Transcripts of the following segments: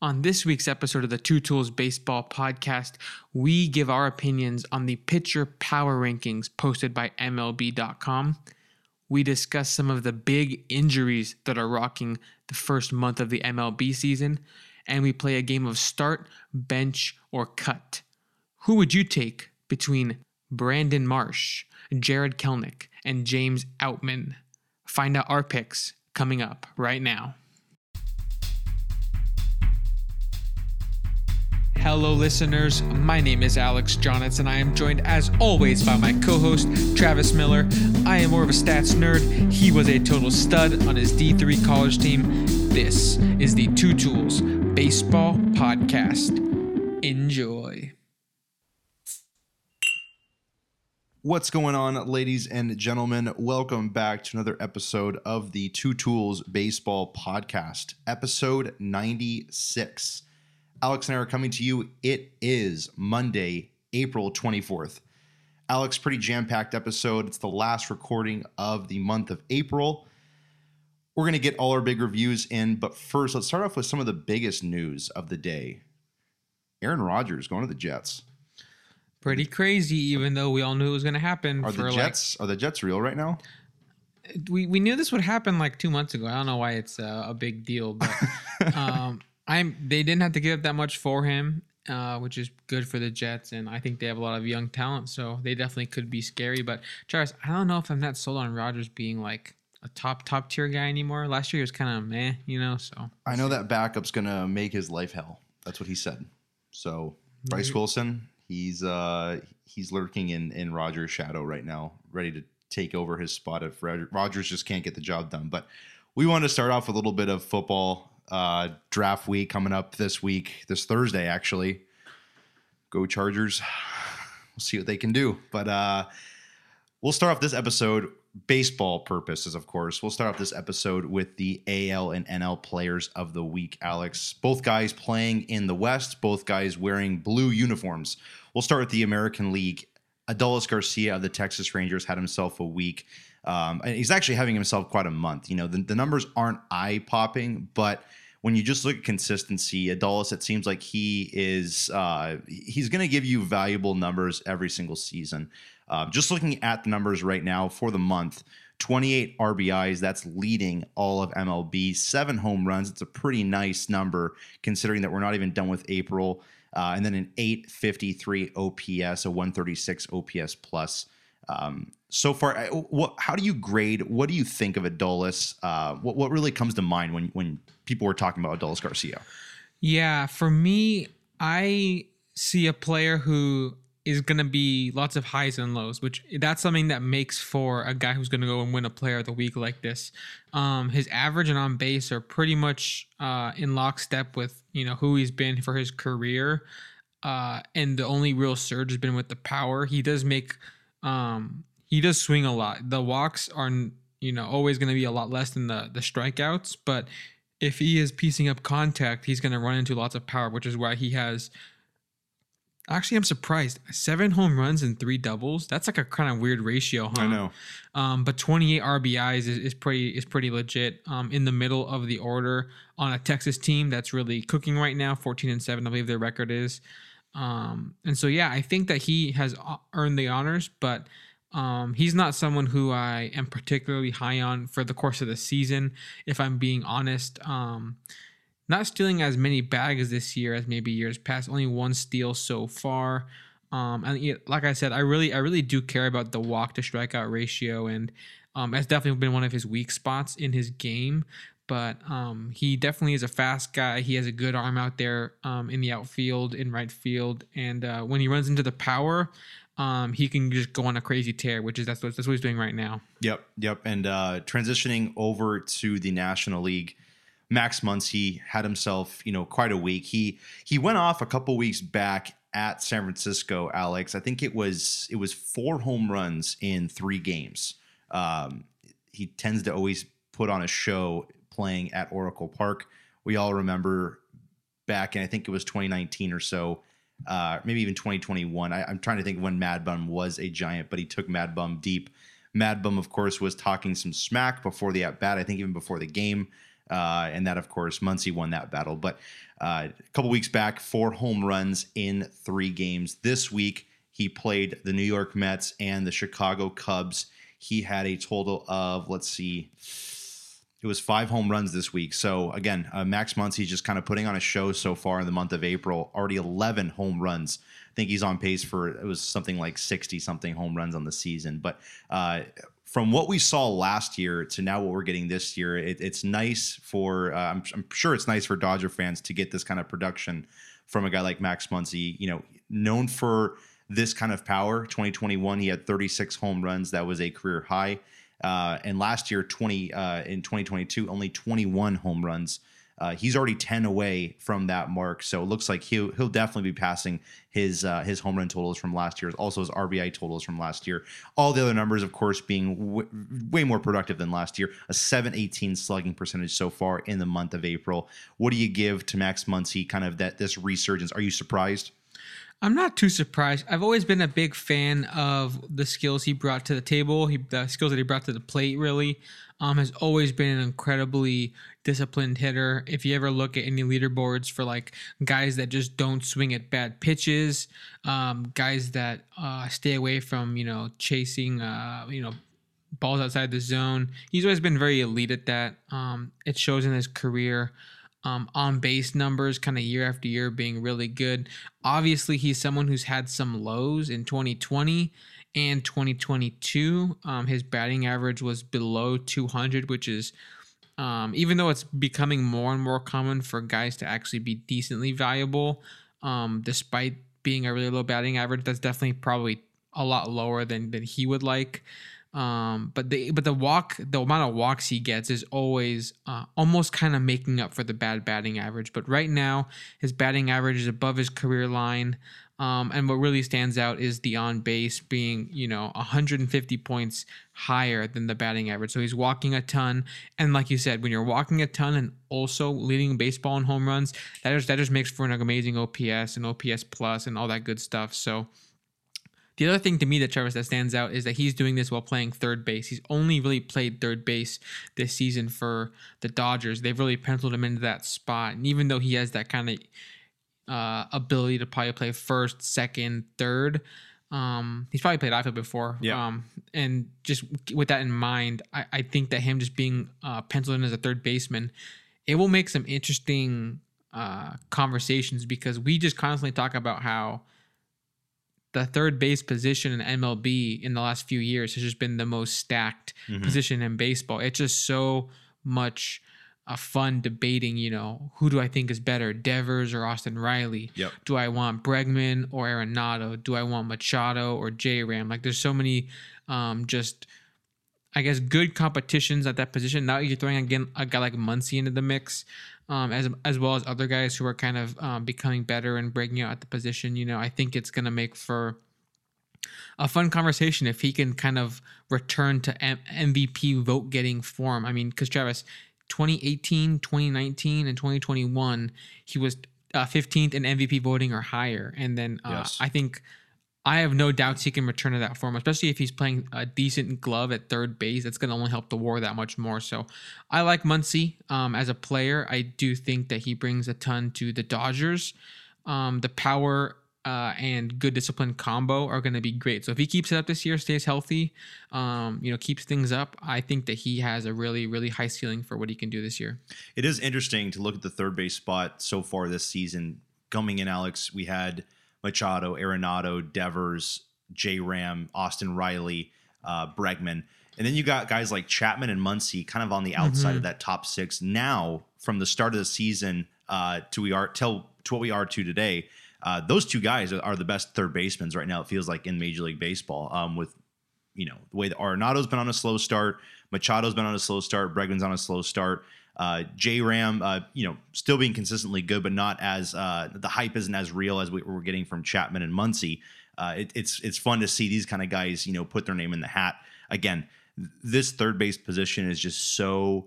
On this week's episode of the Two Tools Baseball podcast, we give our opinions on the pitcher power rankings posted by MLB.com. We discuss some of the big injuries that are rocking the first month of the MLB season, and we play a game of start, bench, or cut. Who would you take between Brandon Marsh, Jarred Kelenic, and James Outman? Find out our picks coming up right now. Hello, listeners. My name is Alex Jonitz, and I am joined, as always, by my co host, Travis Miller. I am more of a stats nerd. He was a total stud on his D3 college team. This is the Two Tools Baseball Podcast. Enjoy. What's going on, ladies and gentlemen? Welcome back to another episode of the Two Tools Baseball Podcast, episode 96. Alex and I are coming to you. It is Monday, April 24th. Alex, pretty jam packed episode. It's the last recording of the month of April. We're going to get all our big reviews in, but first, let's start off with some of the biggest news of the day. Aaron Rodgers going to the Jets. Pretty crazy, even though we all knew it was going to happen. Are the Jets like, are the Jets real right now? We, we knew this would happen like two months ago. I don't know why it's a, a big deal, but um, I'm they didn't have to give up that much for him, uh, which is good for the Jets, and I think they have a lot of young talent, so they definitely could be scary. But Charles, I don't know if I'm not sold on Rodgers being like a top top tier guy anymore. Last year he was kind of meh, you know. So I know that backup's gonna make his life hell. That's what he said. So Bryce Wilson, he's uh he's lurking in in Rodgers' shadow right now, ready to take over his spot if Rodgers just can't get the job done. But we want to start off with a little bit of football uh, draft week coming up this week, this Thursday, actually. Go Chargers. We'll see what they can do. But uh, we'll start off this episode, baseball purposes, of course. We'll start off this episode with the AL and NL players of the week, Alex. Both guys playing in the West, both guys wearing blue uniforms. We'll start with the American League. Adolis Garcia of the Texas Rangers had himself a week. Um, and he's actually having himself quite a month. You know, the, the numbers aren't eye popping, but when you just look at consistency, Adolis, it seems like he is uh, he's going to give you valuable numbers every single season. Uh, just looking at the numbers right now for the month, 28 RBIs, that's leading all of MLB. Seven home runs, it's a pretty nice number considering that we're not even done with April. Uh, and then an 853 OPS, a 136 OPS plus. Um, so far, what, how do you grade? What do you think of Adolis? Uh, what, what really comes to mind when when people were talking about Adolis Garcia? Yeah, for me, I see a player who is going to be lots of highs and lows, which that's something that makes for a guy who's going to go and win a player of the week like this. Um, his average and on base are pretty much uh, in lockstep with you know who he's been for his career, uh, and the only real surge has been with the power. He does make um, he does swing a lot. The walks are you know always going to be a lot less than the the strikeouts, but if he is piecing up contact, he's going to run into lots of power, which is why he has. Actually, I'm surprised. Seven home runs and three doubles. That's like a kind of weird ratio, huh? I know. Um, but 28 RBIs is, is pretty is pretty legit. Um, in the middle of the order on a Texas team that's really cooking right now, 14 and seven, I believe their record is. Um, and so yeah, I think that he has uh, earned the honors, but um, he's not someone who I am particularly high on for the course of the season. If I'm being honest, um, not stealing as many bags this year as maybe years past. Only one steal so far. Um, and like I said, I really, I really do care about the walk to strikeout ratio, and um, that's definitely been one of his weak spots in his game but um, he definitely is a fast guy. He has a good arm out there um, in the outfield, in right field, and uh, when he runs into the power, um, he can just go on a crazy tear, which is that's what, that's what he's doing right now. Yep, yep. And uh, transitioning over to the National League, Max Muncy had himself, you know, quite a week. He he went off a couple weeks back at San Francisco, Alex. I think it was it was four home runs in three games. Um, he tends to always put on a show playing at Oracle Park. We all remember back in I think it was 2019 or so, uh, maybe even 2021. I, am trying to think when Mad Bum was a giant, but he took Mad Bum deep. Mad Bum, of course, was talking some smack before the at bat. I think even before the game. Uh, and that, of course, Muncy won that battle. But uh, a couple weeks back, four home runs in three games. This week, he played the New York Mets and the Chicago Cubs. He had a total of, let's see, it was five home runs this week. So again, uh, Max Muncy just kind of putting on a show so far in the month of April. Already 11 home runs. I think he's on pace for it was something like 60 something home runs on the season. But uh, from what we saw last year to now what we're getting this year, it, it's nice for uh, I'm, I'm sure it's nice for Dodger fans to get this kind of production from a guy like Max Muncy. You know, known for this kind of power. 2021, he had 36 home runs. That was a career high. Uh, and last year, 20 uh, in 2022, only 21 home runs. Uh, he's already 10 away from that mark, so it looks like he'll he'll definitely be passing his uh, his home run totals from last year, also his RBI totals from last year. All the other numbers, of course, being w- way more productive than last year. A 718 slugging percentage so far in the month of April. What do you give to Max Muncy? Kind of that this resurgence. Are you surprised? I'm not too surprised. I've always been a big fan of the skills he brought to the table. He, the skills that he brought to the plate really um, has always been an incredibly disciplined hitter. If you ever look at any leaderboards for like guys that just don't swing at bad pitches, um, guys that uh, stay away from you know chasing uh, you know balls outside the zone, he's always been very elite at that. Um, it shows in his career um, on base numbers kind of year after year being really good. Obviously, he's someone who's had some lows in 2020 and 2022. Um, his batting average was below 200, which is, um, even though it's becoming more and more common for guys to actually be decently valuable, um, despite being a really low batting average, that's definitely probably a lot lower than, than he would like. Um, but the but the walk, the amount of walks he gets is always uh, almost kind of making up for the bad batting average. But right now, his batting average is above his career line. Um, and what really stands out is the on base being, you know, 150 points higher than the batting average. So he's walking a ton, and like you said, when you're walking a ton and also leading baseball in home runs, that just that just makes for an amazing OPS and OPS plus and all that good stuff. So the other thing to me that Travis that stands out is that he's doing this while playing third base. He's only really played third base this season for the Dodgers. They've really penciled him into that spot, and even though he has that kind of uh, ability to probably play first, second, third. Um, he's probably played outfield before. Yeah. Um, and just with that in mind, I, I think that him just being uh, penciled in as a third baseman, it will make some interesting uh, conversations because we just constantly talk about how the third base position in MLB in the last few years has just been the most stacked Mhm. position in baseball. It's just so much uh, fun debating, you know, who do I think is better, Devers or Austin Riley? Yep. Do I want Bregman or Arenado? Do I want Machado or J Ram? Like, there's so many um, just, I guess, good competitions at that position. Now you're throwing again a guy like Muncy into the mix. Um, as as well as other guys who are kind of um, becoming better and breaking out at the position, you know, I think it's gonna make for a fun conversation if he can kind of return to M- MVP vote getting form. I mean, because Travis, 2018, 2019, and 2021, he was uh, 15th in MVP voting or higher. And then uh, Yes. I think I have no doubts he can return to that form, especially if he's playing a decent glove at third base. That's going to only help the war that much more. So I like Muncy um, as a player. I do think that he brings a ton to the Dodgers. Um, the power uh, and good discipline combo are going to be great. So if he keeps it up this year, stays healthy, um, you know, keeps things up, I think that he has a really, really high ceiling for what he can do this year. It is interesting to look at the third base spot so far this season. Coming in, Alex, we had Machado, Arenado, Devers, J Ram, Austin Riley, uh, Bregman. And then you got guys like Chapman and Muncy kind of on the outside Mhm. of that top six. Now, from the start of the season uh, to we are till to what we are to today, uh, those two guys are, are the best third basemen right now. It feels like in Major League Baseball. Um, with you know the way that Arenado's been on a slow start, Machado's been on a slow start, Bregman's on a slow start. Uh, J Ram, uh, you know, still being consistently good, but not as uh, the hype isn't as real as we were getting from Chapman and Muncy. Uh, it, it's it's fun to see these kind of guys, you know, put their name in the hat. Again, this third base position is just so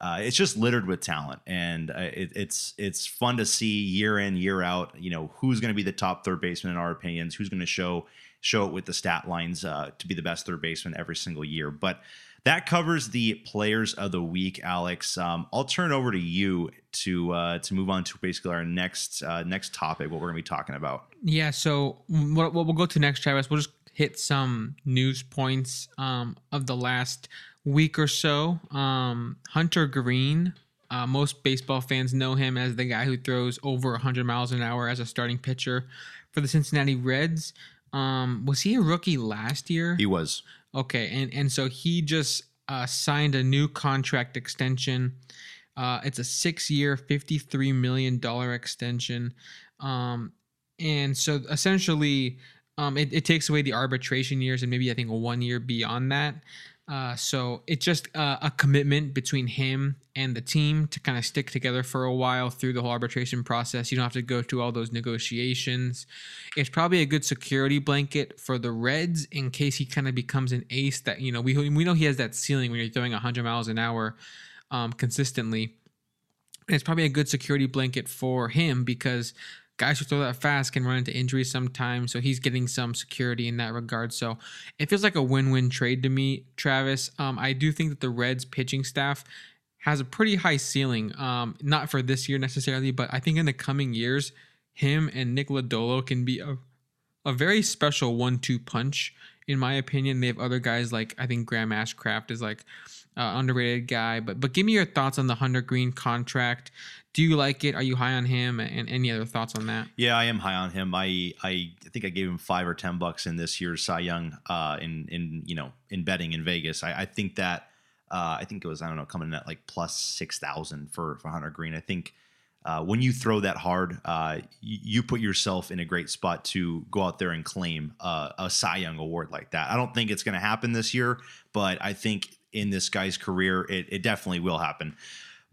uh, it's just littered with talent, and uh, it, it's it's fun to see year in year out. You know who's going to be the top third baseman in our opinions, who's going to show show it with the stat lines to be the best third baseman every single year. But that covers the players of the week, Alex. Um, I'll turn over to you to uh, to move on to basically our next uh, next topic, what we're going to be talking about. Yeah. So what, what we'll go to next, Travis, we'll just hit some news points um, of the last week or so. Um, Hunter Greene. uh, most baseball fans know him as the guy who throws over 100 miles an hour as a starting pitcher for the Cincinnati Reds. Um, was he a rookie last year? He was. Okay, and and so he just uh, signed a new contract extension. Uh, it's a six-year, fifty-three million dollar extension, um, and so essentially, um, it, it takes away the arbitration years and maybe I think one year beyond that. Uh, so it's just uh, a commitment between him and the team to kind of stick together for a while through the whole arbitration process. You don't have to go through all those negotiations. It's probably a good security blanket for the Reds in case he kind of becomes an ace that, you know, we, we know he has that ceiling when you're throwing 100 miles an hour um, consistently. And it's probably a good security blanket for him because guys who throw that fast can run into injuries sometimes. So he's getting some security in that regard. So it feels like a win-win trade to me, Travis. Um, I do think that the Reds pitching staff has a pretty high ceiling. Um, not for this year necessarily, but I think in the coming years, him and Nick Lodolo can be a a very special one-two punch. In my opinion, they have other guys like I think Graham Ashcraft is like uh, underrated guy. But but give me your thoughts on the Hunter Greene contract do you like it? Are you high on him? And any other thoughts on that? Yeah, I am high on him. I I think I gave him five or ten bucks in this year's Cy Young uh, in in you know in betting in Vegas. I, I think that uh, I think it was I don't know coming in at like plus six thousand for for Hunter Greene. I think. Uh, when you throw that hard, uh, you, you, put yourself in a great spot to go out there and claim uh, a Cy Young award like that. I don't think it's going to happen this year, but I think in this guy's career, it, it definitely will happen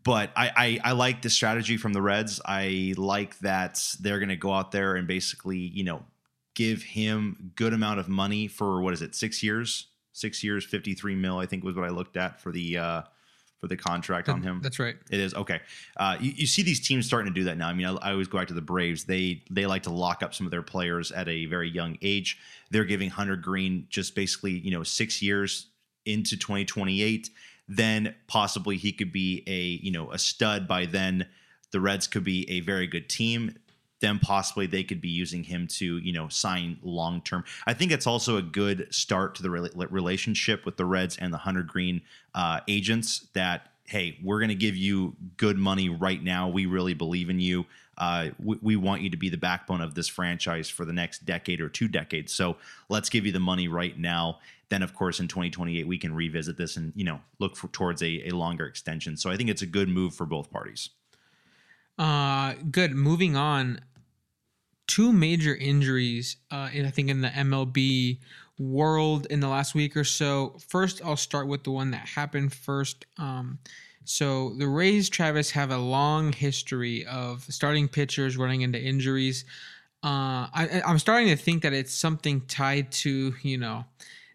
but I, I, I like the strategy from the Reds. I like that they're going to go out there and basically you know give him good amount of money for what is it six years six years 53 mil I think was what I looked at for the uh, for the contract that, on him. That's right. It is okay. Uh, you, you, see these teams starting to do that now. I mean, I, I, always go back to the Braves. They they like to lock up some of their players at a very young age. They're giving Hunter Greene just basically you know six years into 2028 then possibly he could be a you know a stud by then. The reds could be a very good team. Then possibly they could be using him to you know sign long term i think it's also a good start to the re- relationship with the reds and the hunter Greene uh, agents that hey we're going to give you good money right now. We really believe in you. Uh, we, we, want you to be the backbone of this franchise for the next decade or two decades. So let's give you the money right now then of course in 2028 we can revisit this and you know look for, towards a, a longer extension. So i think it's a good move for both parties. Uh good. Moving on. Two major injuries uh i think in the mlb world in the last week or so. First i'll start with the one that happened first. Um so the Rays, Travis, have a long history of starting pitchers running into injuries. Uh, I, I'm starting to think that it's something tied to you know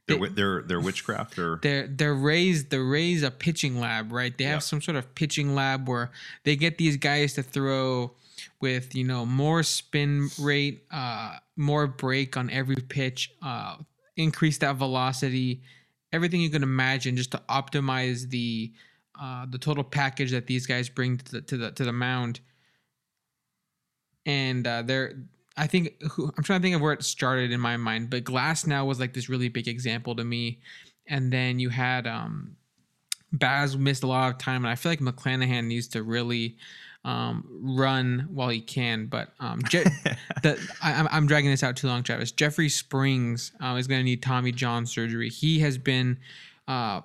their their their witchcraft or they're they're raised they're raised a pitching lab right? They have some sort of pitching lab where they get these guys to throw with you know more spin rate uh more break on every pitch uh increase that velocity everything you can imagine just to optimize the uh the total package that these guys bring to the to the, to the mound. And uh, they're I think I'm trying to think of where it started in my mind, but Glasnow was like this really big example to me. And then you had um, Baz missed a lot of time, and I feel like McClanahan needs to really um, run while he can. But um, Je- the, I, am dragging this out too long, Travis. Jeffrey Springs uh, is going to need Tommy John surgery. He has been uh,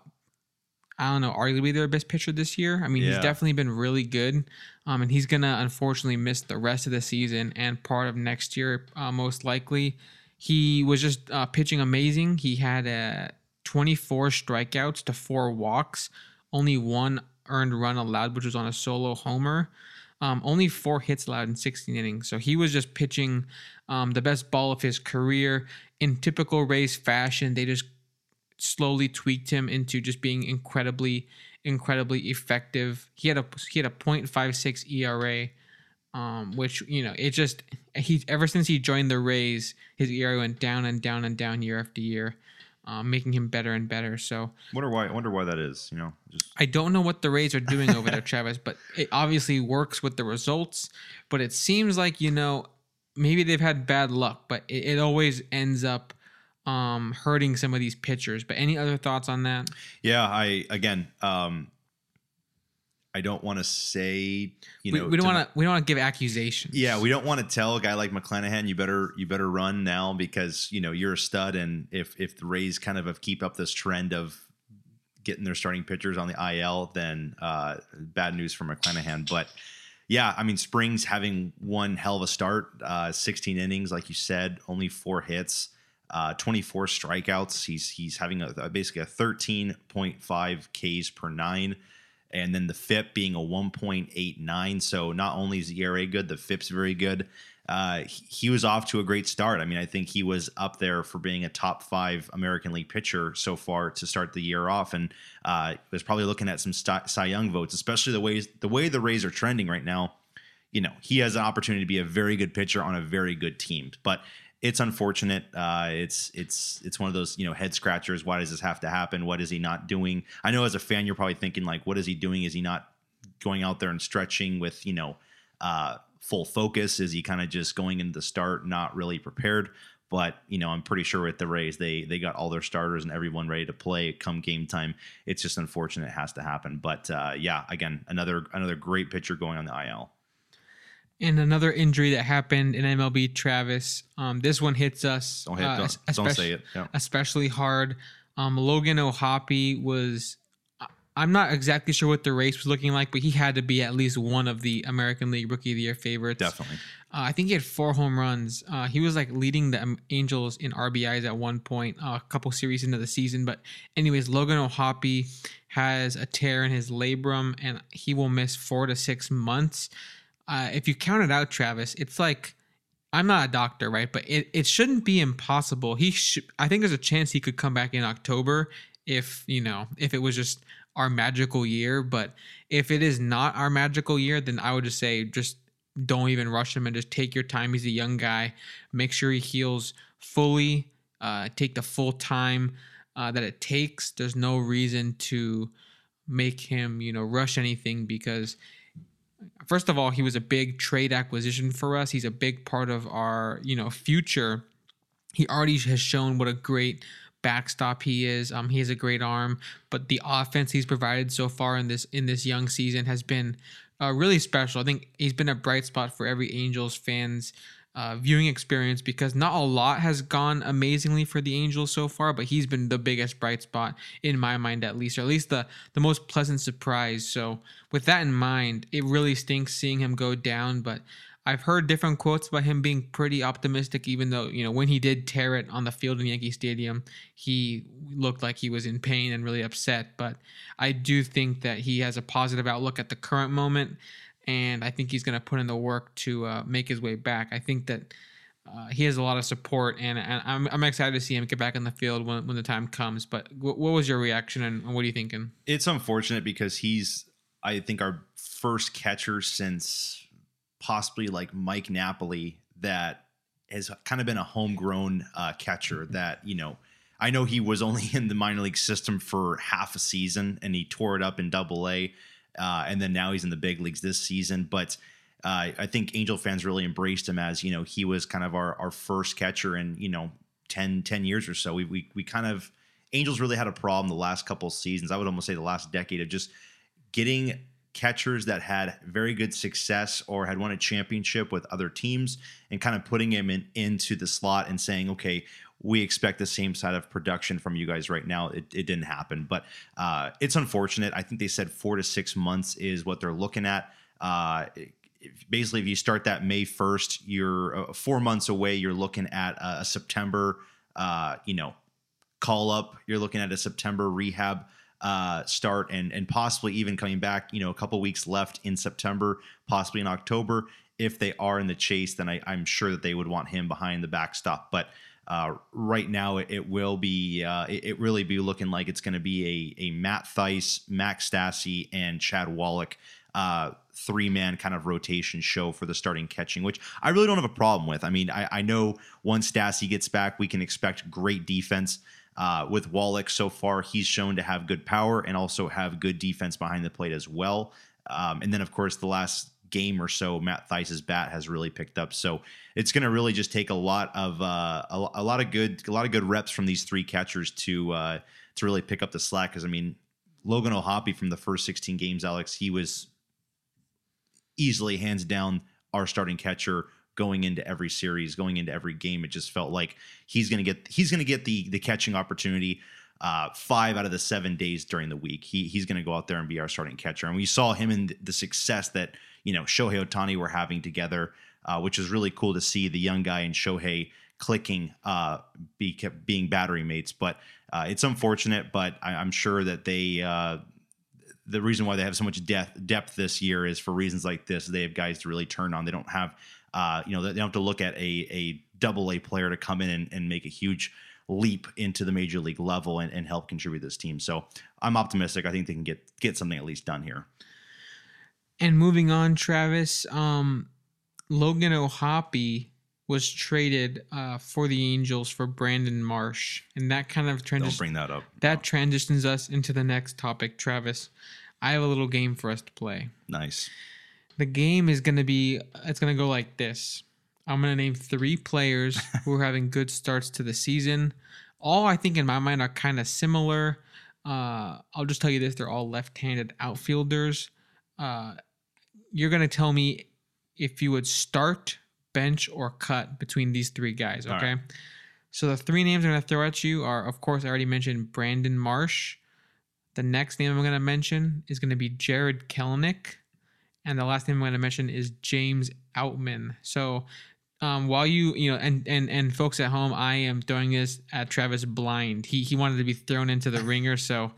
I don't know, arguably their best pitcher this year. I mean, yeah. he's definitely been really good. Um, and he's going to unfortunately miss the rest of the season and part of next year, uh, most likely. He was just uh, pitching amazing. He had uh, 24 strikeouts to four walks, only one earned run allowed, which was on a solo homer. Um, only four hits allowed in 16 innings. So he was just pitching um, the best ball of his career in typical Rays fashion. They just slowly tweaked him into just being incredibly, incredibly effective. He had a he had a 0.56 ERA, um, which you know it just he ever since he joined the Rays, his ERA went down and down and down year after year, um, making him better and better. So Wonder why? I wonder why that is. You know, just I don't know what the Rays are doing over there, Travis, but it obviously works with the results. But it seems like you know maybe they've had bad luck, but it, it always ends up um, hurting some of these pitchers. But any other thoughts on that? yeah. I again, um, I don't want to say you we, know we don't want to we don't want to give accusations. Yeah, we don't want to tell a guy like McClanahan you better you better run now because you know you're a stud, and if if the Rays kind of have keep up this trend of getting their starting pitchers on the IL, then uh, bad news for McClanahan. But yeah, I mean Springs having one hell of a start, uh, 16 innings, like you said, only four hits. Uh, 24 strikeouts. He's he's having a, a basically a 13.5 Ks per nine and then the FIP being a 1.89. So not only is the ERA good, the FIP's very good. Uh, he, was off to a great start. I mean, I think he was up there for being a top five American League pitcher so far to start the year off, and uh, was probably looking at some Cy Cy Young votes, especially the ways the way the Rays are trending right now. You know, he has an opportunity to be a very good pitcher on a very good team, but it's unfortunate. Uh, it's it's it's one of those you know head scratchers. Why does this have to happen? What is he not doing? I know as a fan, you're probably thinking like, what is he doing? Is he not going out there and stretching with you know uh, full focus? Is he kind of just going into the start not really prepared? But you know, I'm pretty sure with the Rays, they they got all their starters and everyone ready to play come game time. It's just unfortunate it has to happen. But uh, yeah, again, another another great pitcher going on the IL. And another injury that happened in MLB, Travis. Um, this one hits us. Don't hit, uh, don't, don't say it. Yeah. especially hard. Um, Logan O'Hoppe was. I'm not exactly sure what the race was looking like, but he had to be at least one of the American League Rookie of the Year favorites. Definitely. Uh, I think he had four home runs. Uh, he was like leading the um, Angels in RBIs at one point, uh, a couple series into the season. But, anyways, Logan O'Hoppe has a tear in his labrum and he will miss four to six months. Uh, if you count it out, Travis, it's like I'm not a doctor, right? But it, it shouldn't be impossible. He should. I think there's a chance he could come back in October if you know if it was just our magical year. But if it is not our magical year, then I would just say just don't even rush him and just take your time. He's a young guy. Make sure he heals fully. Uh, take the full time uh, that it takes. There's no reason to make him you know rush anything because first of all, he was a big trade acquisition for us. He's a big part of our, you know, future. He already has shown what a great backstop he is. Um, he has a great arm, but the offense he's provided so far in this in this young season has been uh, really special. I think he's been a bright spot for every Angels fans. Uh, viewing experience because not a lot has gone amazingly for the Angels so far, but he's been the biggest bright spot in my mind, at least, or at least the the most pleasant surprise. So, with that in mind, it really stinks seeing him go down. But I've heard different quotes about him being pretty optimistic, even though you know when he did tear it on the field in Yankee Stadium, he looked like he was in pain and really upset. But I do think that he has a positive outlook at the current moment and I think he's going to put in the work to uh, make his way back. I think that uh, he has a lot of support, and, and I'm, I'm excited to see him get back in the field when, when the time comes. But w- what was your reaction, and, and what are you thinking? It's unfortunate because he's, I think, our first catcher since possibly like Mike Napoli that has kind of been a homegrown uh, catcher that, you know, I know he was only in the minor league system for half a season and he tore it up in double A. Uh, and then now he's in the big leagues this season. But uh, I think Angel fans really embraced him as, you know, he was kind of our, our first catcher in, you know, 10, 10 years or so. We, we, we kind of, Angels really had a problem the last couple seasons. I would almost say the last decade of just getting catchers that had very good success or had won a championship with other teams and kind of putting him in, into the slot and saying, okay, we expect the same side of production from you guys right now. It, it didn't happen, but uh, it's unfortunate. I think they said four to six months is what they're looking at. Uh, basically, if you start that May 1st, you're uh, four months away. You're looking at a September, uh, you know, call up. You're looking at a September rehab uh, start and and possibly even coming back. You know, a couple weeks left in September, possibly in October. If they are in the chase, then I, I'm sure that they would want him behind the backstop. But Uh, right now, it, it will be uh, it, it really be looking like it's going to be a a Matt Thaiss, Max Stassi, and Chad Wallach uh, three man kind of rotation show for the starting catching, which I really don't have a problem with. I mean, I, I know once Stassi gets back, we can expect great defense. Uh, with Wallach so far, he's shown to have good power and also have good defense behind the plate as well. Um, and then, of course, the last game or so, Matt Thaiss's bat has really picked up. So it's going to really just take a lot of uh, a, a, lot of good a lot of good reps from these three catchers to uh, to really pick up the slack. Because I mean, Logan O'Hoppe from the first 16 games, Alex, he was easily hands down our starting catcher going into every series, going into every game. It just felt like he's going to get he's going to get the the catching opportunity uh, five out of the seven days during the week. He he's going to go out there and be our starting catcher. And we saw him in the success that you know Shohei Ohtani were having together, uh, which is really cool to see the young guy and Shohei clicking, uh, be kept being battery mates. But uh, it's unfortunate, but I, am sure that they. Uh, the reason why they have so much depth depth this year is for reasons like this. They have guys to really turn on. They don't have, uh, you know, they don't have to look at a a double A player to come in and, and make a huge leap into the major league level and, and help contribute this team. So I'm optimistic. I think they can get get something at least done here. And moving on, Travis, um, Logan O'Hoppe was traded uh, for the Angels for Brandon Marsh, and that kind of transitions. Don't bring that up. That transitions us into the next topic, Travis. I have a little game for us to play. Nice. The game is going to be. It's going to go like this. I'm going to name three players who are having good starts to the season. All I think in my mind are kind of similar. Uh, I'll just tell you this: they're all left-handed outfielders. Uh, you're going to tell me if you would start, bench, or cut between these three guys. Okay. Right. So the three names I'm going to throw at you are, of course, I already mentioned Brandon Marsh. The next name I'm going to mention is going to be Jarred Kelenic. And the last name I'm going to mention is James Outman. So um, while you you know and and and folks at home, I am throwing this at Travis blind. He he wanted to be thrown into the ringer, so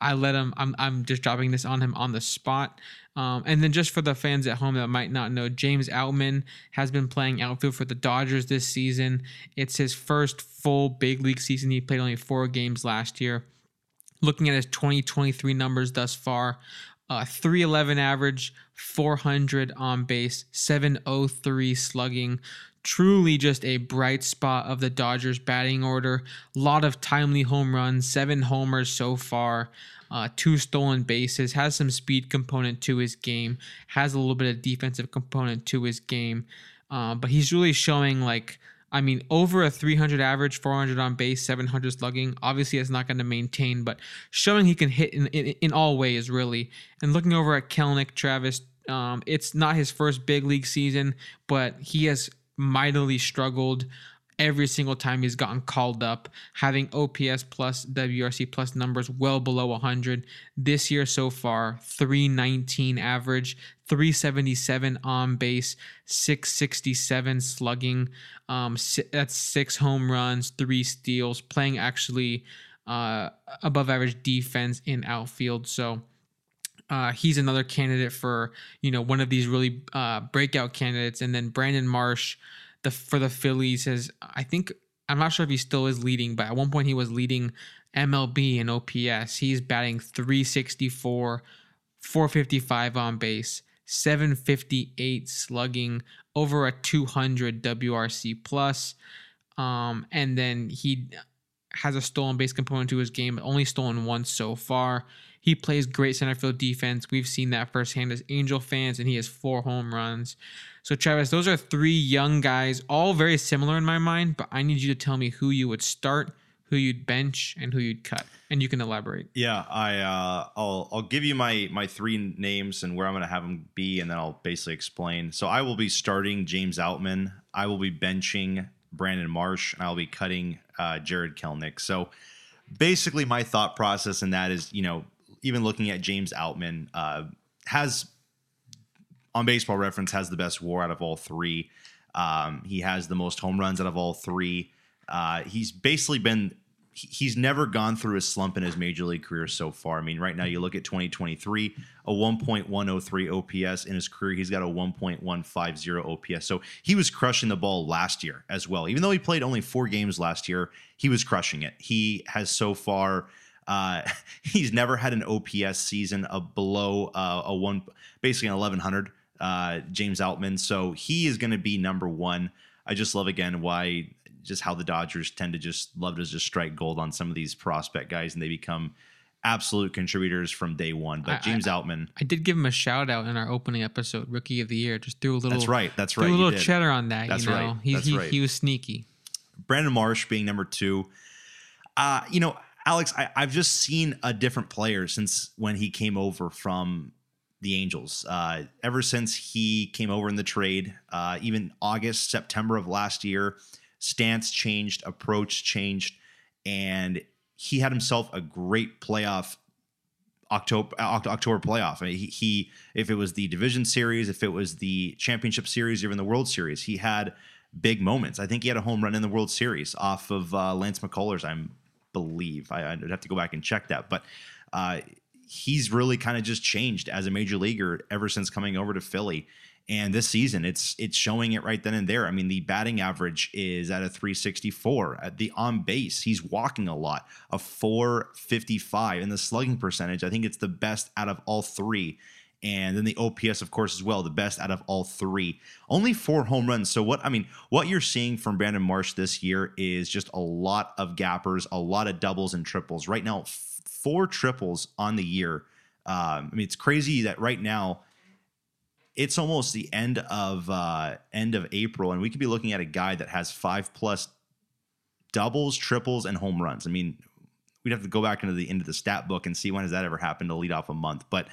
I let him. I'm I'm just dropping this on him on the spot. Um, and then just for the fans at home that might not know, James Outman has been playing outfield for the Dodgers this season. It's his first full big league season. He played only four games last year. Looking at his 2023 numbers thus far, uh, 311 average, 400 on base, 703 slugging. Truly just a bright spot of the Dodgers batting order. A lot of timely home runs, seven homers so far, uh, two stolen bases, has some speed component to his game, has a little bit of defensive component to his game. Uh, but he's really showing like I mean, over a 300 average, 400 on base, 700 slugging. Obviously, it's not going to maintain, but showing he can hit in, in, in all ways, really. And looking over at Kelenic, Travis, um, it's not his first big league season, but he has mightily struggled every single time he's gotten called up, having OPS plus WRC plus numbers well below 100. This year so far, 319 average, 377 on base, 667 slugging. Um, that's six home runs, three steals, playing actually uh, above average defense in outfield. So. Uh, he's another candidate for you know one of these really uh, breakout candidates, and then Brandon Marsh, the for the Phillies has I think I'm not sure if he still is leading, but at one point he was leading MLB in OPS. He's batting 364, 455 on base, 758 slugging, over a 200 WRC plus. Um, and then he has a stolen base component to his game, only stolen once so far. He plays great center field defense. We've seen that firsthand as Angel fans, and he has four home runs. So, Travis, those are three young guys, all very similar in my mind, but I need you to tell me who you would start, who you'd bench, and who you'd cut. And you can elaborate. Yeah, I uh, I'll I'll give you my my three names and where I'm going to have them be, and then I'll basically explain. So I will be starting James Outman. I will be benching Brandon Marsh, and I'll be cutting uh, Jarred Kelenic. So basically, my thought process in that is, you know, even looking at James Outman uh, has on baseball reference has the best war out of all three. Um, he has the most home runs out of all three. Uh, he's basically been he's never gone through a slump in his major league career so far. I mean, right now you look at 2023, a 1.103 OPS in his career. He's got a 1.150 OPS. So he was crushing the ball last year as well. Even though he played only four games last year, he was crushing it. He has so far. Uh, he's never had an OPS season of below uh, a one, basically an 1100. Uh, James Outman, so he is going to be number one. I just love again why just how the Dodgers tend to just love to just strike gold on some of these prospect guys, and they become absolute contributors from day one. But I- James Outman, I did give him a shout out in our opening episode, Rookie of the Year. Just threw a little. that's right, that's right. a little cheddar on that. That's you know, right, He, that's he, right. he was sneaky. Brandon Marsh being number two. Uh, you know, Alex, I, I've just seen a different player since when he came over from the Angels. Uh, ever since he came over in the trade, uh, even August, September of last year, stance changed, approach changed, and he had himself a great playoff October October playoff. I mean, he, he if it was the division series, if it was the championship series, even the World Series, he had big moments. I think he had a home run in the World Series off of uh, Lance McCullers, I believe. I, I'd have to go back and check that, but uh, he's really kind of just changed as a major leaguer ever since coming over to Philly. And this season, it's it's showing it right then and there. I mean, the batting average is at a 364. At the on base, he's walking a lot, a 455. And the slugging percentage, I think it's the best out of all three. And then the OPS, of course, as well, the best out of all three. Only four home runs. So what I mean, what you're seeing from Brandon Marsh this year is just a lot of gappers, a lot of doubles and triples. Right now, f- four triples on the year. Um, I mean, it's crazy that right now it's almost the end of uh, end of April, and we could be looking at a guy that has five plus doubles, triples, and home runs. I mean, we'd have to go back into the into the stat book and see when has that ever happened to lead off a month. But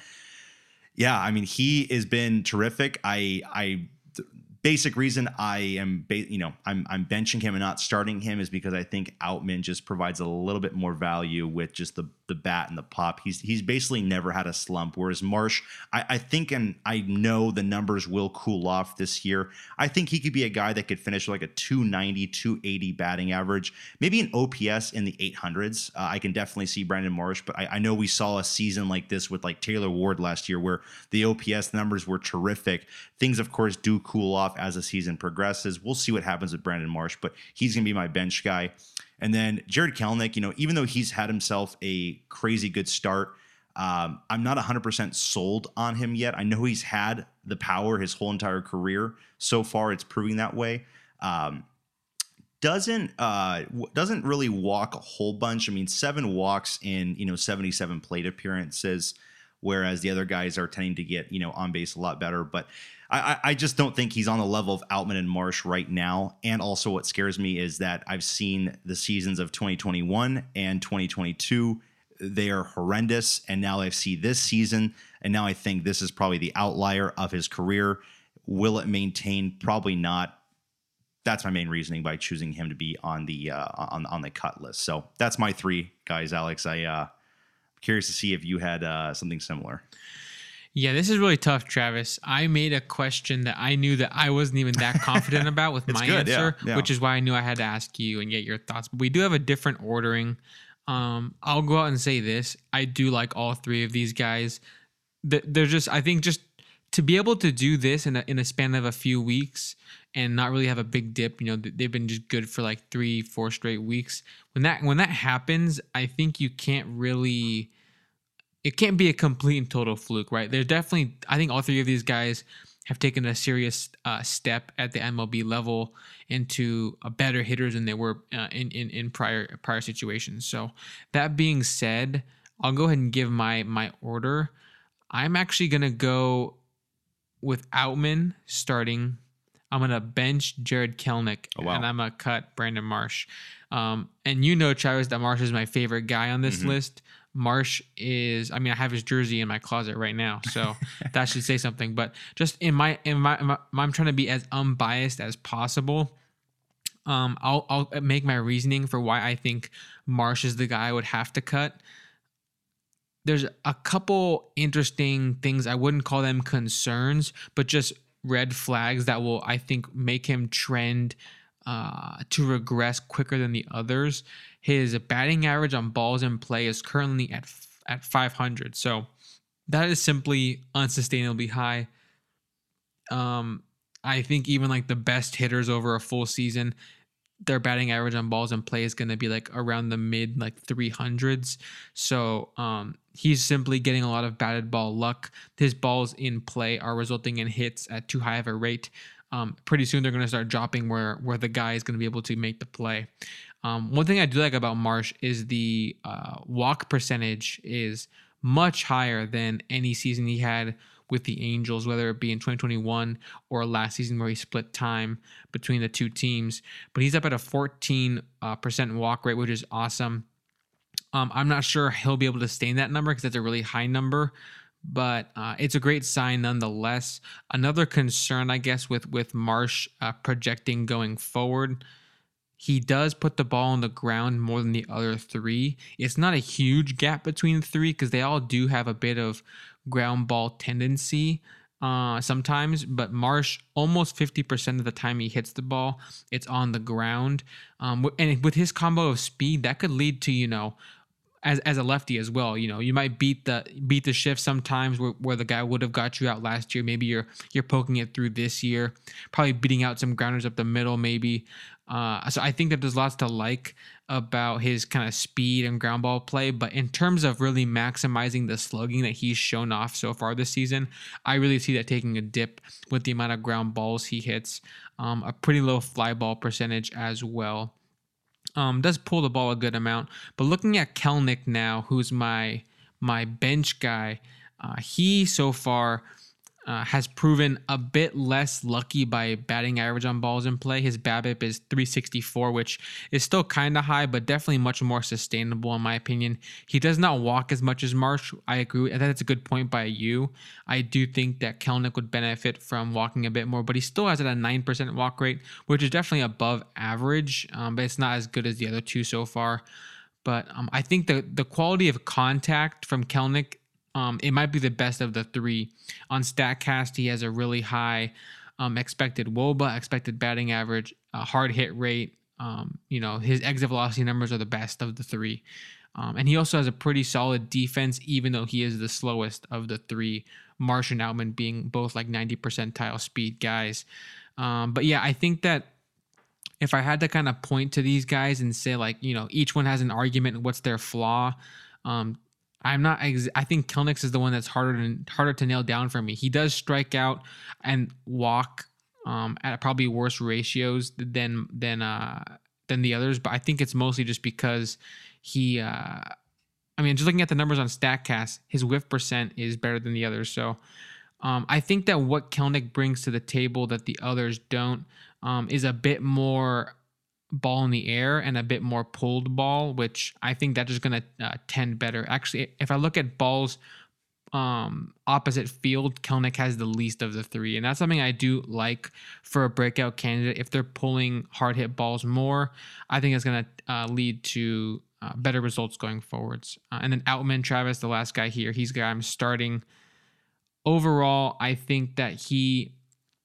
yeah, I mean, he has been terrific. I I basic reason I am ba- you know I'm I'm benching him and not starting him is because I think Outman just provides a little bit more value with just the the bat and the pop. He's he's basically never had a slump. Whereas Marsh, I, I think and I know the numbers will cool off this year. I think he could be a guy that could finish like a 290, 280 batting average, maybe an OPS in the 800s. Uh, I can definitely see Brandon Marsh, but I, I know we saw a season like this with like Taylor Ward last year where the OPS numbers were terrific. Things, of course, do cool off as the season progresses. We'll see what happens with Brandon Marsh, but he's going to be my bench guy. And then Jarred Kelenic, you know, even though he's had himself a crazy good start, um, I'm not 100% sold on him yet. I know he's had the power his whole entire career. So far, it's proving that way. Um, doesn't uh doesn't really walk a whole bunch. I mean, seven walks in you know 77 plate appearances, whereas the other guys are tending to get you know on base a lot better. But I, I just don't think he's on the level of Outman and Marsh right now. And also, what scares me is that I've seen the seasons of 2021 and 2022. They are horrendous. And now I see this season, and now I think this is probably the outlier of his career. Will it maintain? Probably not that's my main reasoning by choosing him to be on the uh, on on the cut list. So that's my three guys, Alex. I uh, curious to see if you had uh, something similar. Yeah, this is really tough, Travis. I made a question that I knew that I wasn't even that confident about with my good, answer, yeah. which is why I knew I had to ask you and get your thoughts. But we do have a different ordering. Um, I'll go out and say this: I do like all three of these guys. They're just, I think, just to be able to do this in a, in a span of a few weeks and not really have a big dip. You know, they've been just good for like three, four straight weeks. When that when that happens, I think you can't really it can't be a complete and total fluke, right? There's definitely, I think all three of these guys have taken a serious uh, step at the MLB level into a better hitters than they were uh, in, in in prior prior situations. So that being said, I'll go ahead and give my my order. I'm actually gonna go with Outman starting. I'm gonna bench Jarred Kelenic Oh, wow. and I'm gonna cut Brandon Marsh. Um, and you know, Travis, that Marsh is my favorite guy on this Mhm. list. Marsh is, I mean, I have his jersey in my closet right now, so that should say something. But just in my, in my, in my, I'm trying to be as unbiased as possible. Um, I'll, I'll make my reasoning for why I think Marsh is the guy I would have to cut. There's a couple interesting things. I wouldn't call them concerns, but just red flags that will, I think, make him trend uh, to regress quicker than the others. His batting average on balls in play is currently at at 500. So that is simply unsustainably high. Um, I think even like the best hitters over a full season, their batting average on balls in play is going to be like around the mid like 300s. So um, he's simply getting a lot of batted ball luck. His balls in play are resulting in hits at too high of a rate. Um, pretty soon they're going to start dropping where where the guy is going to be able to make the play. Um, one thing I do like about Marsh is the uh, walk percentage is much higher than any season he had with the Angels, whether it be in 2021 or last season where he split time between the two teams. But he's up at a 14% uh, walk rate, which is awesome. Um, I'm not sure he'll be able to stay in that number because that's a really high number, but uh, it's a great sign nonetheless. Another concern, I guess, with with Marsh uh, projecting going forward he does put the ball on the ground more than the other three. It's not a huge gap between the three because they all do have a bit of ground ball tendency uh, sometimes, but Marsh almost 50% of the time he hits the ball, it's on the ground. Um, and with his combo of speed, that could lead to, you know, as, as a lefty as well, you know, you might beat the beat the shift sometimes where, where the guy would have got you out last year. Maybe you're you're poking it through this year, probably beating out some grounders up the middle, maybe. Uh, so I think that there's lots to like about his kind of speed and ground ball play. But in terms of really maximizing the slugging that he's shown off so far this season, I really see that taking a dip with the amount of ground balls he hits. Um, a pretty low fly ball percentage as well. Um, does pull the ball a good amount. But looking at Kelenic now, who's my my bench guy, uh, he so far uh, has proven a bit less lucky by batting average on balls in play. His BABIP is 364, which is still kind of high, but definitely much more sustainable in my opinion. He does not walk as much as Marsh. I agree. I think that's a good point by you. I do think that Kelenic would benefit from walking a bit more, but he still has at a 9% walk rate, which is definitely above average, um, but it's not as good as the other two so far. But um, I think the, the quality of contact from Kelenic um, it might be the best of the three. On StatCast, he has a really high um, expected WOBA, expected batting average, hard hit rate. Um, you know, his exit velocity numbers are the best of the three. Um, and he also has a pretty solid defense, even though he is the slowest of the three. Marsh and Outman being both like 90 percentile speed guys. Um, but yeah, I think that if I had to kind of point to these guys and say like, you know, each one has an argument, what's their flaw? Um, I'm not. Ex- I think Kelenic is the one that's harder to harder to nail down for me. He does strike out and walk um, at probably worse ratios than than uh, than the others, but I think it's mostly just because he. Uh, I mean, just looking at the numbers on Statcast, his whiff percent is better than the others. So um, I think that what Kelenic brings to the table that the others don't um, is a bit more ball in the air and a bit more pulled ball, which I think that is going to uh, tend better. Actually, if I look at balls um, opposite field, Kelenic has the least of the three. And that's something I do like for a breakout candidate. If they're pulling hard hit balls more, I think it's going to uh, lead to uh, better results going forwards. Uh, and then Outman Travis, the last guy here, he's the guy I'm starting. Overall, I think that he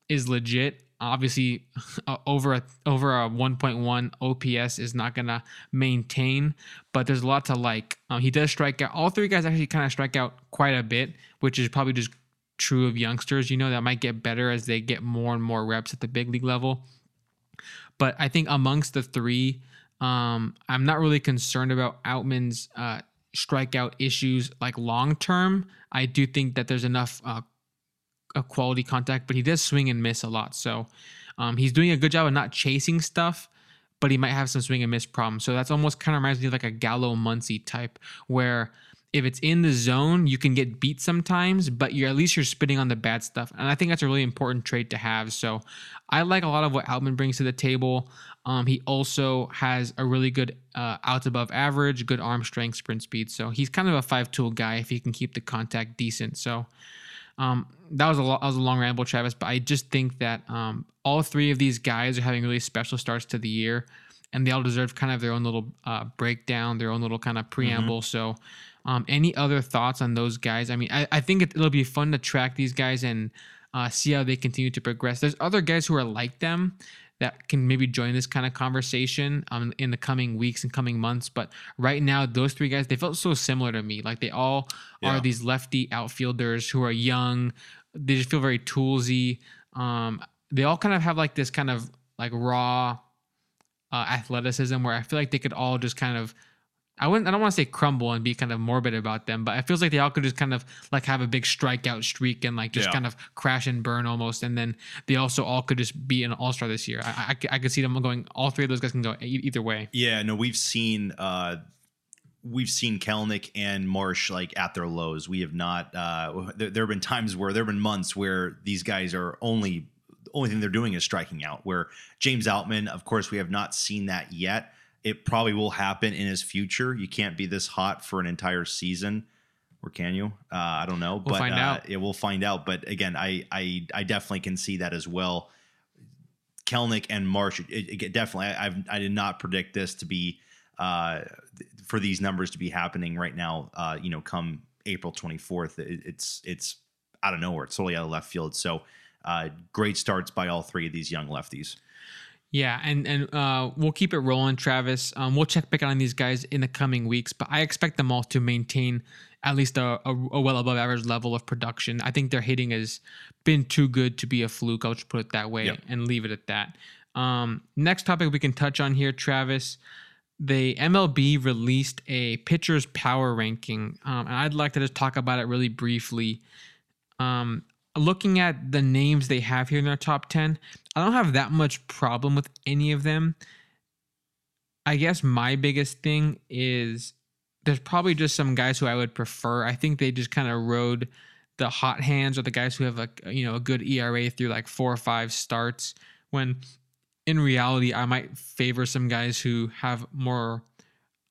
is legit obviously uh, over a over a 1.1 OPS is not gonna maintain, but there's a lot to like. Um, he does strike out. All three guys actually kind of strike out quite a bit, which is probably just true of youngsters. You know that might get better as they get more and more reps at the big league level. But I think amongst the three, um, I'm not really concerned about Outman's uh, strikeout issues like long term. I do think that there's enough uh, a quality contact, but he does swing and miss a lot. So um, he's doing a good job of not chasing stuff, but he might have some swing and miss problems. So that's almost kind of reminds me of like a Gallo Muncy type, where if it's in the zone, you can get beat sometimes, but you're at least you're spitting on the bad stuff. And I think that's a really important trait to have. So I like a lot of what Outman brings to the table. Um, he also has a really good uh, outs above average, good arm strength, sprint speed. So he's kind of a five tool guy if he can keep the contact decent. So um, that was a lo- that was a long ramble, Travis, but I just think that um, all three of these guys are having really special starts to the year, and they all deserve kind of their own little uh, breakdown, their own little kind of preamble. Mm-hmm. So, um, any other thoughts on those guys? I mean, I, I think it, will be fun to track these guys and uh, see how they continue to progress. There's other guys who are like them that can maybe join this kind of conversation um, in the coming weeks and coming months. But right now, those three guys, they felt so similar to me. Like they all Yeah. are these lefty outfielders who are young. They just feel very toolsy. Um, they all kind of have like this kind of like raw uh, athleticism where I feel like they could all just kind of I wouldn't I don't want to say crumble and be kind of morbid about them, but it feels like they all could just kind of like have a big strikeout streak and like just Yeah. kind of crash and burn almost. And then they also all could just be an all star this year. I I could see them going. All three of those guys can go either way. Yeah, no, we've seen uh we've seen Kelenic and Marsh like at their lows. We have not uh there, there have been times where there have been months where these guys are only the only thing they're doing is striking out. Where James Outman, of course, we have not seen that yet. It probably will happen in his future. You can't be this hot for an entire season. Or can you? Uh, I don't know, but find uh, out. Yeah, we'll find out. But again, I, I I definitely can see that as well. Kelenic and Marsh, it, it definitely. I, I've, I did not predict this to be uh, for these numbers to be happening right now. Uh, you know, come April twenty fourth, it, it's it's out of nowhere. It's totally out of left field. So, uh, great starts by all three of these young lefties. Yeah, and and uh, we'll keep it rolling, Travis. Um, we'll check back on these guys in the coming weeks, but I expect them all to maintain at least a, a, a well above average level of production. I think their hitting has been too good to be a fluke. I'll just put it that way Yep. and leave it at that. Um, next topic we can touch on here, Travis. The MLB released a pitcher's power ranking, um, and I'd like to just talk about it really briefly. Um, looking at the names they have here in their top 10, I don't have that much problem with any of them. I guess my biggest thing is there's probably just some guys who I would prefer. I think they just kind of rode the hot hands or the guys who have a you know a good ERA through like four or five starts when in reality I might favor some guys who have more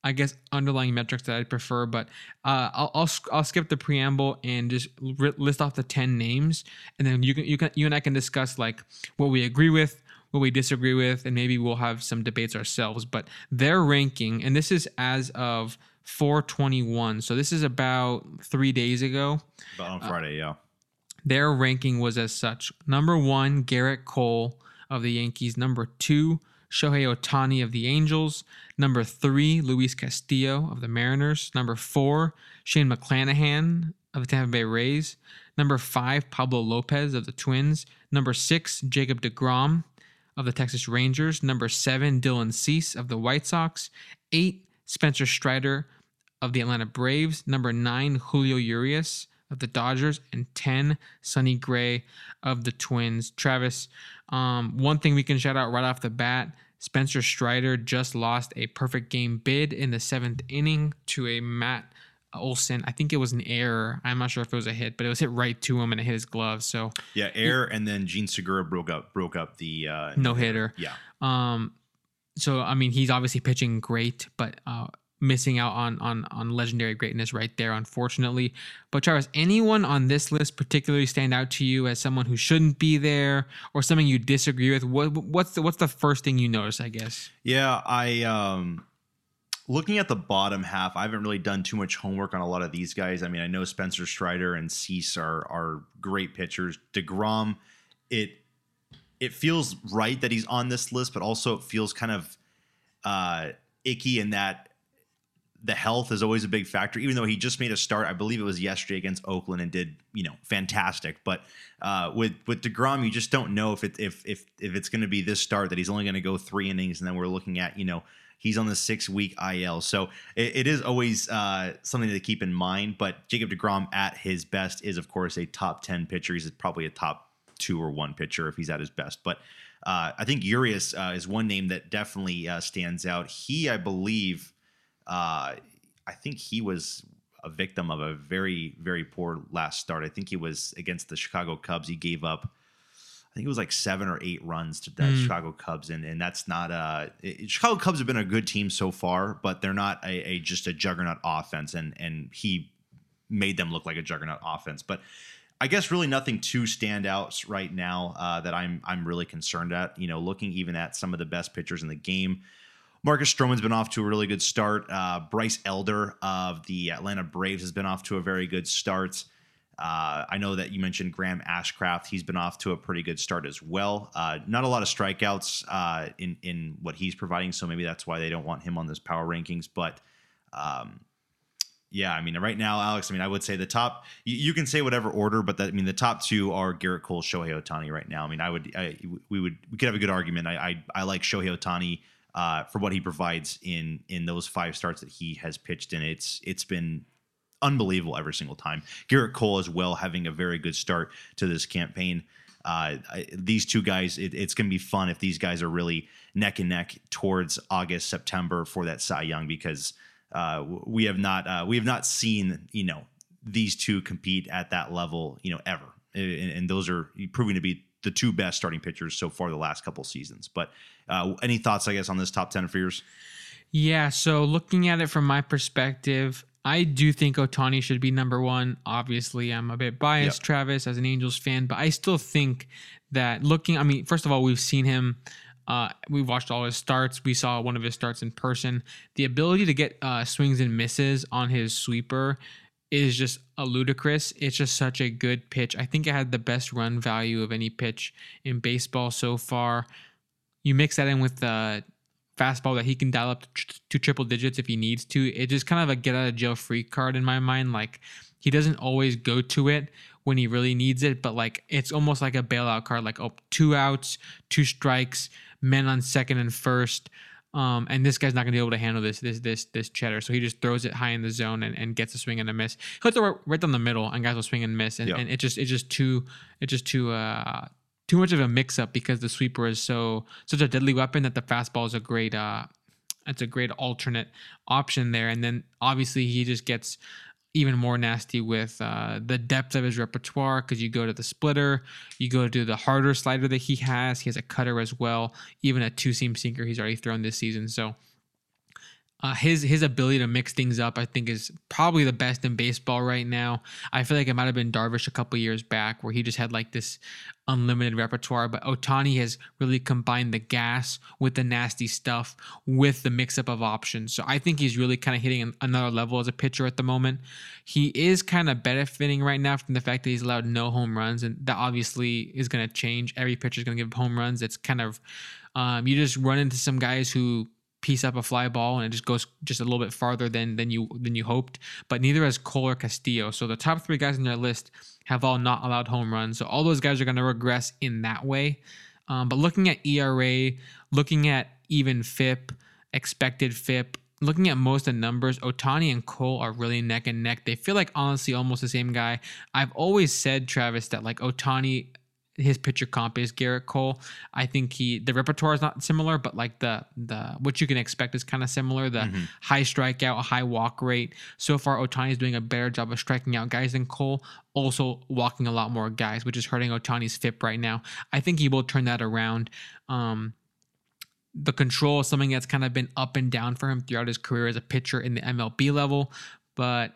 I guess underlying metrics that I'd prefer, but uh, I'll, I'll I'll skip the preamble and just list off the ten names, and then you can you can you and I can discuss like what we agree with, what we disagree with, and maybe we'll have some debates ourselves. But their ranking, and this is as of 421, so this is about three days ago. But on Friday, yeah. Their ranking was as such: number one, Gerrit Cole of the Yankees; number two, Shohei Ohtani of the Angels; number three, Luis Castillo of the Mariners; number four, Shane McClanahan of the Tampa Bay Rays; number five, Pablo Lopez of the Twins; number six, Jacob DeGrom of the Texas Rangers; number seven, Dylan Cease of the White Sox; eight, Spencer Strider of the Atlanta Braves; number nine, Julio Urias of the Dodgers, and 10, Sonny Gray of the Twins. Travis, um, one thing we can shout out right off the bat Spencer Strider just lost a perfect game bid in the seventh inning to a Matt Olson. I think it was an error. I'm not sure if it was a hit, but it was hit right to him and it hit his glove. So, Yeah, air, and then Jean Segura broke up broke up the uh, No hitter. Yeah, um, so I mean, he's obviously pitching great, but uh, missing out on on on legendary greatness right there, unfortunately. But Travis, anyone on this list particularly stand out to you as someone who shouldn't be there, or something you disagree with? What what's the what's the first thing you notice? I guess. yeah. I um, looking at the bottom half, I haven't really done too much homework on a lot of these guys. I mean, I know Spencer Strider and Cease are are great pitchers. Degrom, it it feels right that he's on this list, but also it feels kind of uh, icky in that the health is always a big factor. Even though he just made a start, I believe it was yesterday against Oakland and did you know fantastic. But uh, with with Degrom, you just don't know if it if if if it's going to be this start that he's only going to go three innings, and then we're looking at you know he's on the six week IL. So it, it is always uh, something to keep in mind. But Jacob Degrom at his best is of course a top ten pitcher. He's probably a top two or one pitcher if he's at his best. But uh, I think Urias uh, is one name that definitely uh, stands out. He, I believe, uh, I think he was a victim of a very, very poor last start. I think he was against the Chicago Cubs. He gave up, I think it was like seven or eight runs to the Mm. Chicago Cubs, and and that's not a it, Chicago Cubs have been a good team so far, but they're not a, a just a juggernaut offense, and and he made them look like a juggernaut offense, but. I guess really nothing too standouts right now uh, that I'm I'm really concerned at. You know, looking even at some of the best pitchers in the game. Marcus Stroman's been off to a really good start. Uh, Bryce Elder of the Atlanta Braves has been off to a very good start. Uh, I know that you mentioned Graham Ashcraft. He's been off to a pretty good start as well. Uh, not a lot of strikeouts uh, in in what he's providing, so maybe that's why they don't want him on this power rankings. But um, yeah, I mean, right now, Alex. I mean, I would say the top. You, you can say whatever order, but that, I mean, the top two are Gerrit Cole, Shohei Ohtani. Right now, I mean, I would, I, we would, we could have a good argument. I, I, I like Shohei Ohtani uh, for what he provides in in those five starts that he has pitched in. It's it's been unbelievable every single time. Gerrit Cole as well having a very good start to this campaign. Uh, I, these two guys, it, it's going to be fun if these guys are really neck and neck towards August, September for that Cy Young because uh, we have not uh, we have not seen you know these two compete at that level you know ever, and, and those are proving to be the two best starting pitchers so far the last couple seasons. But uh, any thoughts, I guess, on this top ten for yours? Yeah, so looking at it from my perspective, I do think Ohtani should be number one. Obviously, I'm a bit biased, Yep. Travis, as an Angels fan, but I still think that looking, I mean, first of all, we've seen him. Uh, we watched all his starts. We saw one of his starts in person. The ability to get uh, swings and misses on his sweeper is just a ludicrous. It's just such a good pitch. I think it had the best run value of any pitch in baseball so far. You mix that in with the fastball that he can dial up to, tr- to triple digits if he needs to. It just kind of a get out of jail free card in my mind. Like he doesn't always go to it when he really needs it, but like it's almost like a bailout card. Like oh, two outs, two strikes, men on second and first. Um, and this guy's not gonna be able to handle this this this this cheddar, so he just throws it high in the zone and, and gets a swing and a miss. He'll throw it right down the middle, and guys will swing and miss, and, Yeah. and it just it's just too it's just too uh too much of a mix up because the sweeper is so such a deadly weapon that the fastball is a great uh it's a great alternate option there. And then obviously he just gets even more nasty with uh, the depth of his repertoire because you go to the splitter, you go to the harder slider that he has. He has a cutter as well, even a two seam sinker he's already thrown this season. So uh, his his ability to mix things up, I think, is probably the best in baseball right now. I feel like it might have been Darvish a couple years back where he just had like this unlimited repertoire, but Ohtani has really combined the gas with the nasty stuff with the mix up of options. So I think he's really kind of hitting an- another level as a pitcher at the moment. He is kind of benefiting right now from the fact that he's allowed no home runs, and that obviously is going to change. Every pitcher is going to give home runs. It's kind of um, you just run into some guys who piece up a fly ball and it just goes just a little bit farther than than you than you hoped. But neither has Cole or Castillo. So the top three guys in their list have all not allowed home runs. So all those guys are going to regress in that way. Um, but looking at ERA, looking at even FIP, expected FIP, looking at most of the numbers, Ohtani and Cole are really neck and neck. They feel like honestly almost the same guy. I've always said Travis that like Ohtani his pitcher comp is Gerrit Cole. I think he the repertoire is not similar, but like the the what you can expect is kind of similar. The Mhm. high strikeout, high walk rate. So far, Ohtani is doing a better job of striking out guys than Cole. Also walking a lot more guys, which is hurting Ohtani's FIP right now. I think he will turn that around. Um, the control is something that's kind of been up and down for him throughout his career as a pitcher in the MLB level, but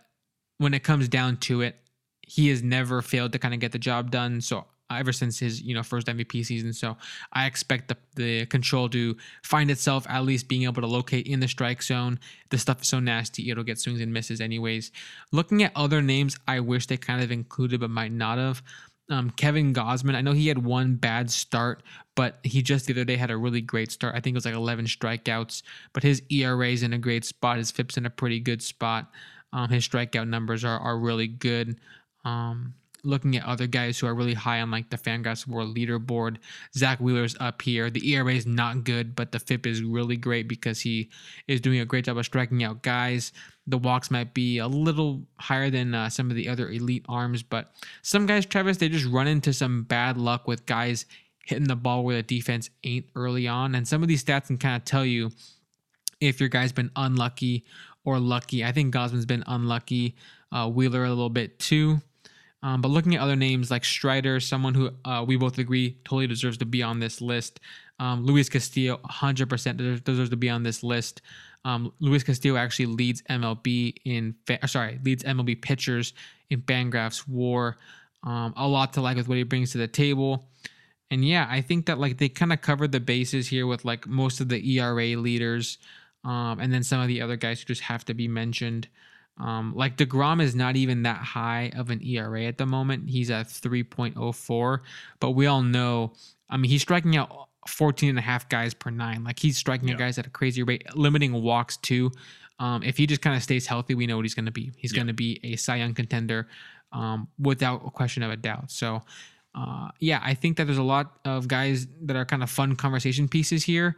when it comes down to it, he has never failed to kind of get the job done. So ever since his you know first MVP season, so I expect the the control to find itself at least being able to locate in the strike zone. The stuff is so nasty, it'll get swings and misses anyways. Looking at other names, I wish they kind of included but might not have. Um, Kevin Gausman, I know he had one bad start, but he just the other day had a really great start. I think it was like 11 strikeouts, but his ERA is in a great spot. His FIP's in a pretty good spot. Um, his strikeout numbers are, are really good. Um, looking at other guys who are really high on like the Fangraphs World Leaderboard, Zack Wheeler's up here. The ERA is not good, but the FIP is really great because he is doing a great job of striking out guys. The walks might be a little higher than uh, some of the other elite arms, but some guys, Travis, they just run into some bad luck with guys hitting the ball where the defense ain't early on. And some of these stats can kind of tell you if your guy's been unlucky or lucky. I think Gausman's been unlucky. Uh, Wheeler a little bit too. Um, but looking at other names like Strider, someone who uh, we both agree totally deserves to be on this list. Um, Luis Castillo, 100% deserves, to be on this list. Um, Luis Castillo actually leads MLB in, fa- uh, sorry, leads MLB pitchers in Fangraphs WAR. Um, a lot to like with what he brings to the table. And yeah, I think that like they kind of covered the bases here with like most of the ERA leaders, um, and then some of the other guys who just have to be mentioned. Um, like DeGrom is not even that high of an ERA at the moment. He's at 3.04, but we all know, I mean, he's striking out 14 and a half guys per nine. Like he's striking Yeah. out guys at a crazy rate, limiting walks too. Um, if he just kind of stays healthy, we know what he's going to be. He's Yeah. going to be a Cy Young contender um, without a question of a doubt. So, uh, yeah, I think that there's a lot of guys that are kind of fun conversation pieces here.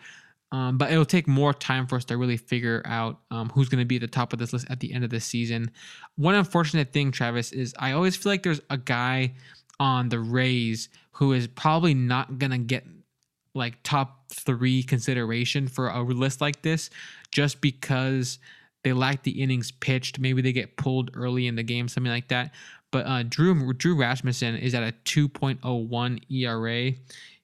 Um, but it'll take more time for us to really figure out um, who's going to be at the top of this list at the end of the season. One unfortunate thing, Travis, is I always feel like there's a guy on the Rays who is probably not going to get like top three consideration for a list like this just because they lack the innings pitched. Maybe they get pulled early in the game, something like that. But uh, Drew Drew Rasmussen is at a 2.01 ERA.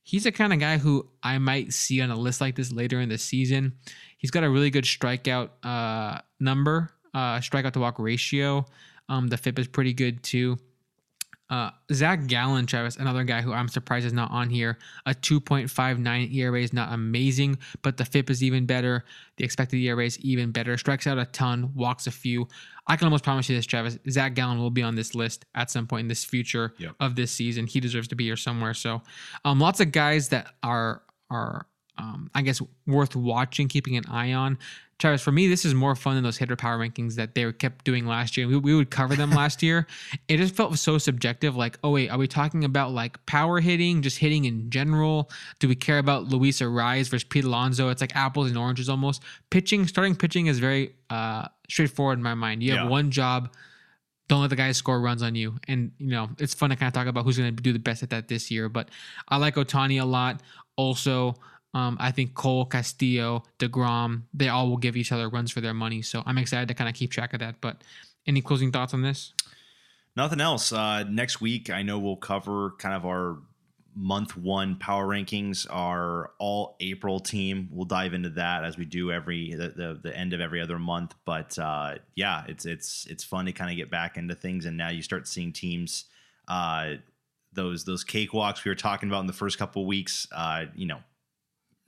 He's the kind of guy who I might see on a list like this later in the season. He's got a really good strikeout uh, number, uh, strikeout to walk ratio. Um, the FIP is pretty good too. Uh, Zach Gallen, Travis, another guy who I'm surprised is not on here. A 2.59 ERA is not amazing, but the FIP is even better. The expected ERA is even better. Strikes out a ton, walks a few. I can almost promise you this, Travis. Zach Gallen will be on this list at some point in this future Yep. of this season. He deserves to be here somewhere. So, um, lots of guys that are are um, I guess worth watching, keeping an eye on. Travis, for me, this is more fun than those hitter power rankings that they kept doing last year. We, we would cover them last year. It just felt so subjective. Like, oh wait, are we talking about like power hitting, just hitting in general? Do we care about Luis Arraez versus Pete Alonso? It's like apples and oranges almost. Pitching, starting pitching is very uh, straightforward in my mind. You have Yeah. one job. Don't let the guys score runs on you. And, you know, it's fun to kind of talk about who's going to do the best at that this year. But I like Ohtani a lot. Also, um, I think Cole, Castillo, DeGrom, they all will give each other runs for their money. So I'm excited to kind of keep track of that. But any closing thoughts on this? Nothing else. Uh, next week, I know we'll cover kind of our month one power rankings, our all April team. We'll dive into that as we do every the, the, the end of every other month. But uh, yeah, it's it's it's fun to kind of get back into things, and now you start seeing teams. Uh, those those cakewalks we were talking about in the first couple weeks, uh, you know,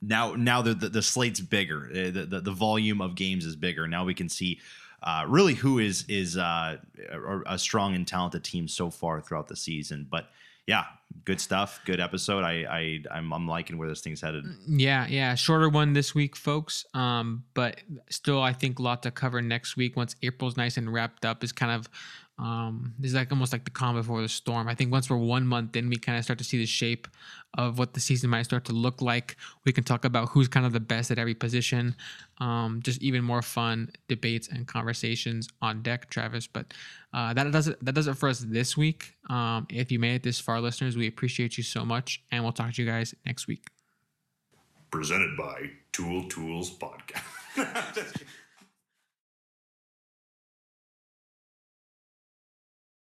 now now the, the the slate's bigger, Uh, the, the the volume of games is bigger. Now we can see uh, really who is is uh, a, a strong and talented team so far throughout the season. But yeah, good stuff, good episode. I I I'm, I'm liking where this thing's headed. Yeah, yeah, shorter one this week, folks. Um, but still, I think a lot to cover next week. Once April's nice and wrapped up, is kind of um, this is like almost like the calm before the storm. I think once we're one month in, we kind of start to see the shape of what the season might start to look like. We can talk about who's kind of the best at every position. Um, just even more fun debates and conversations on deck, Travis. But uh, that does it. That does it for us this week. Um, if you made it this far, listeners, we appreciate you so much, and we'll talk to you guys next week. presented by Tool Tools Podcast.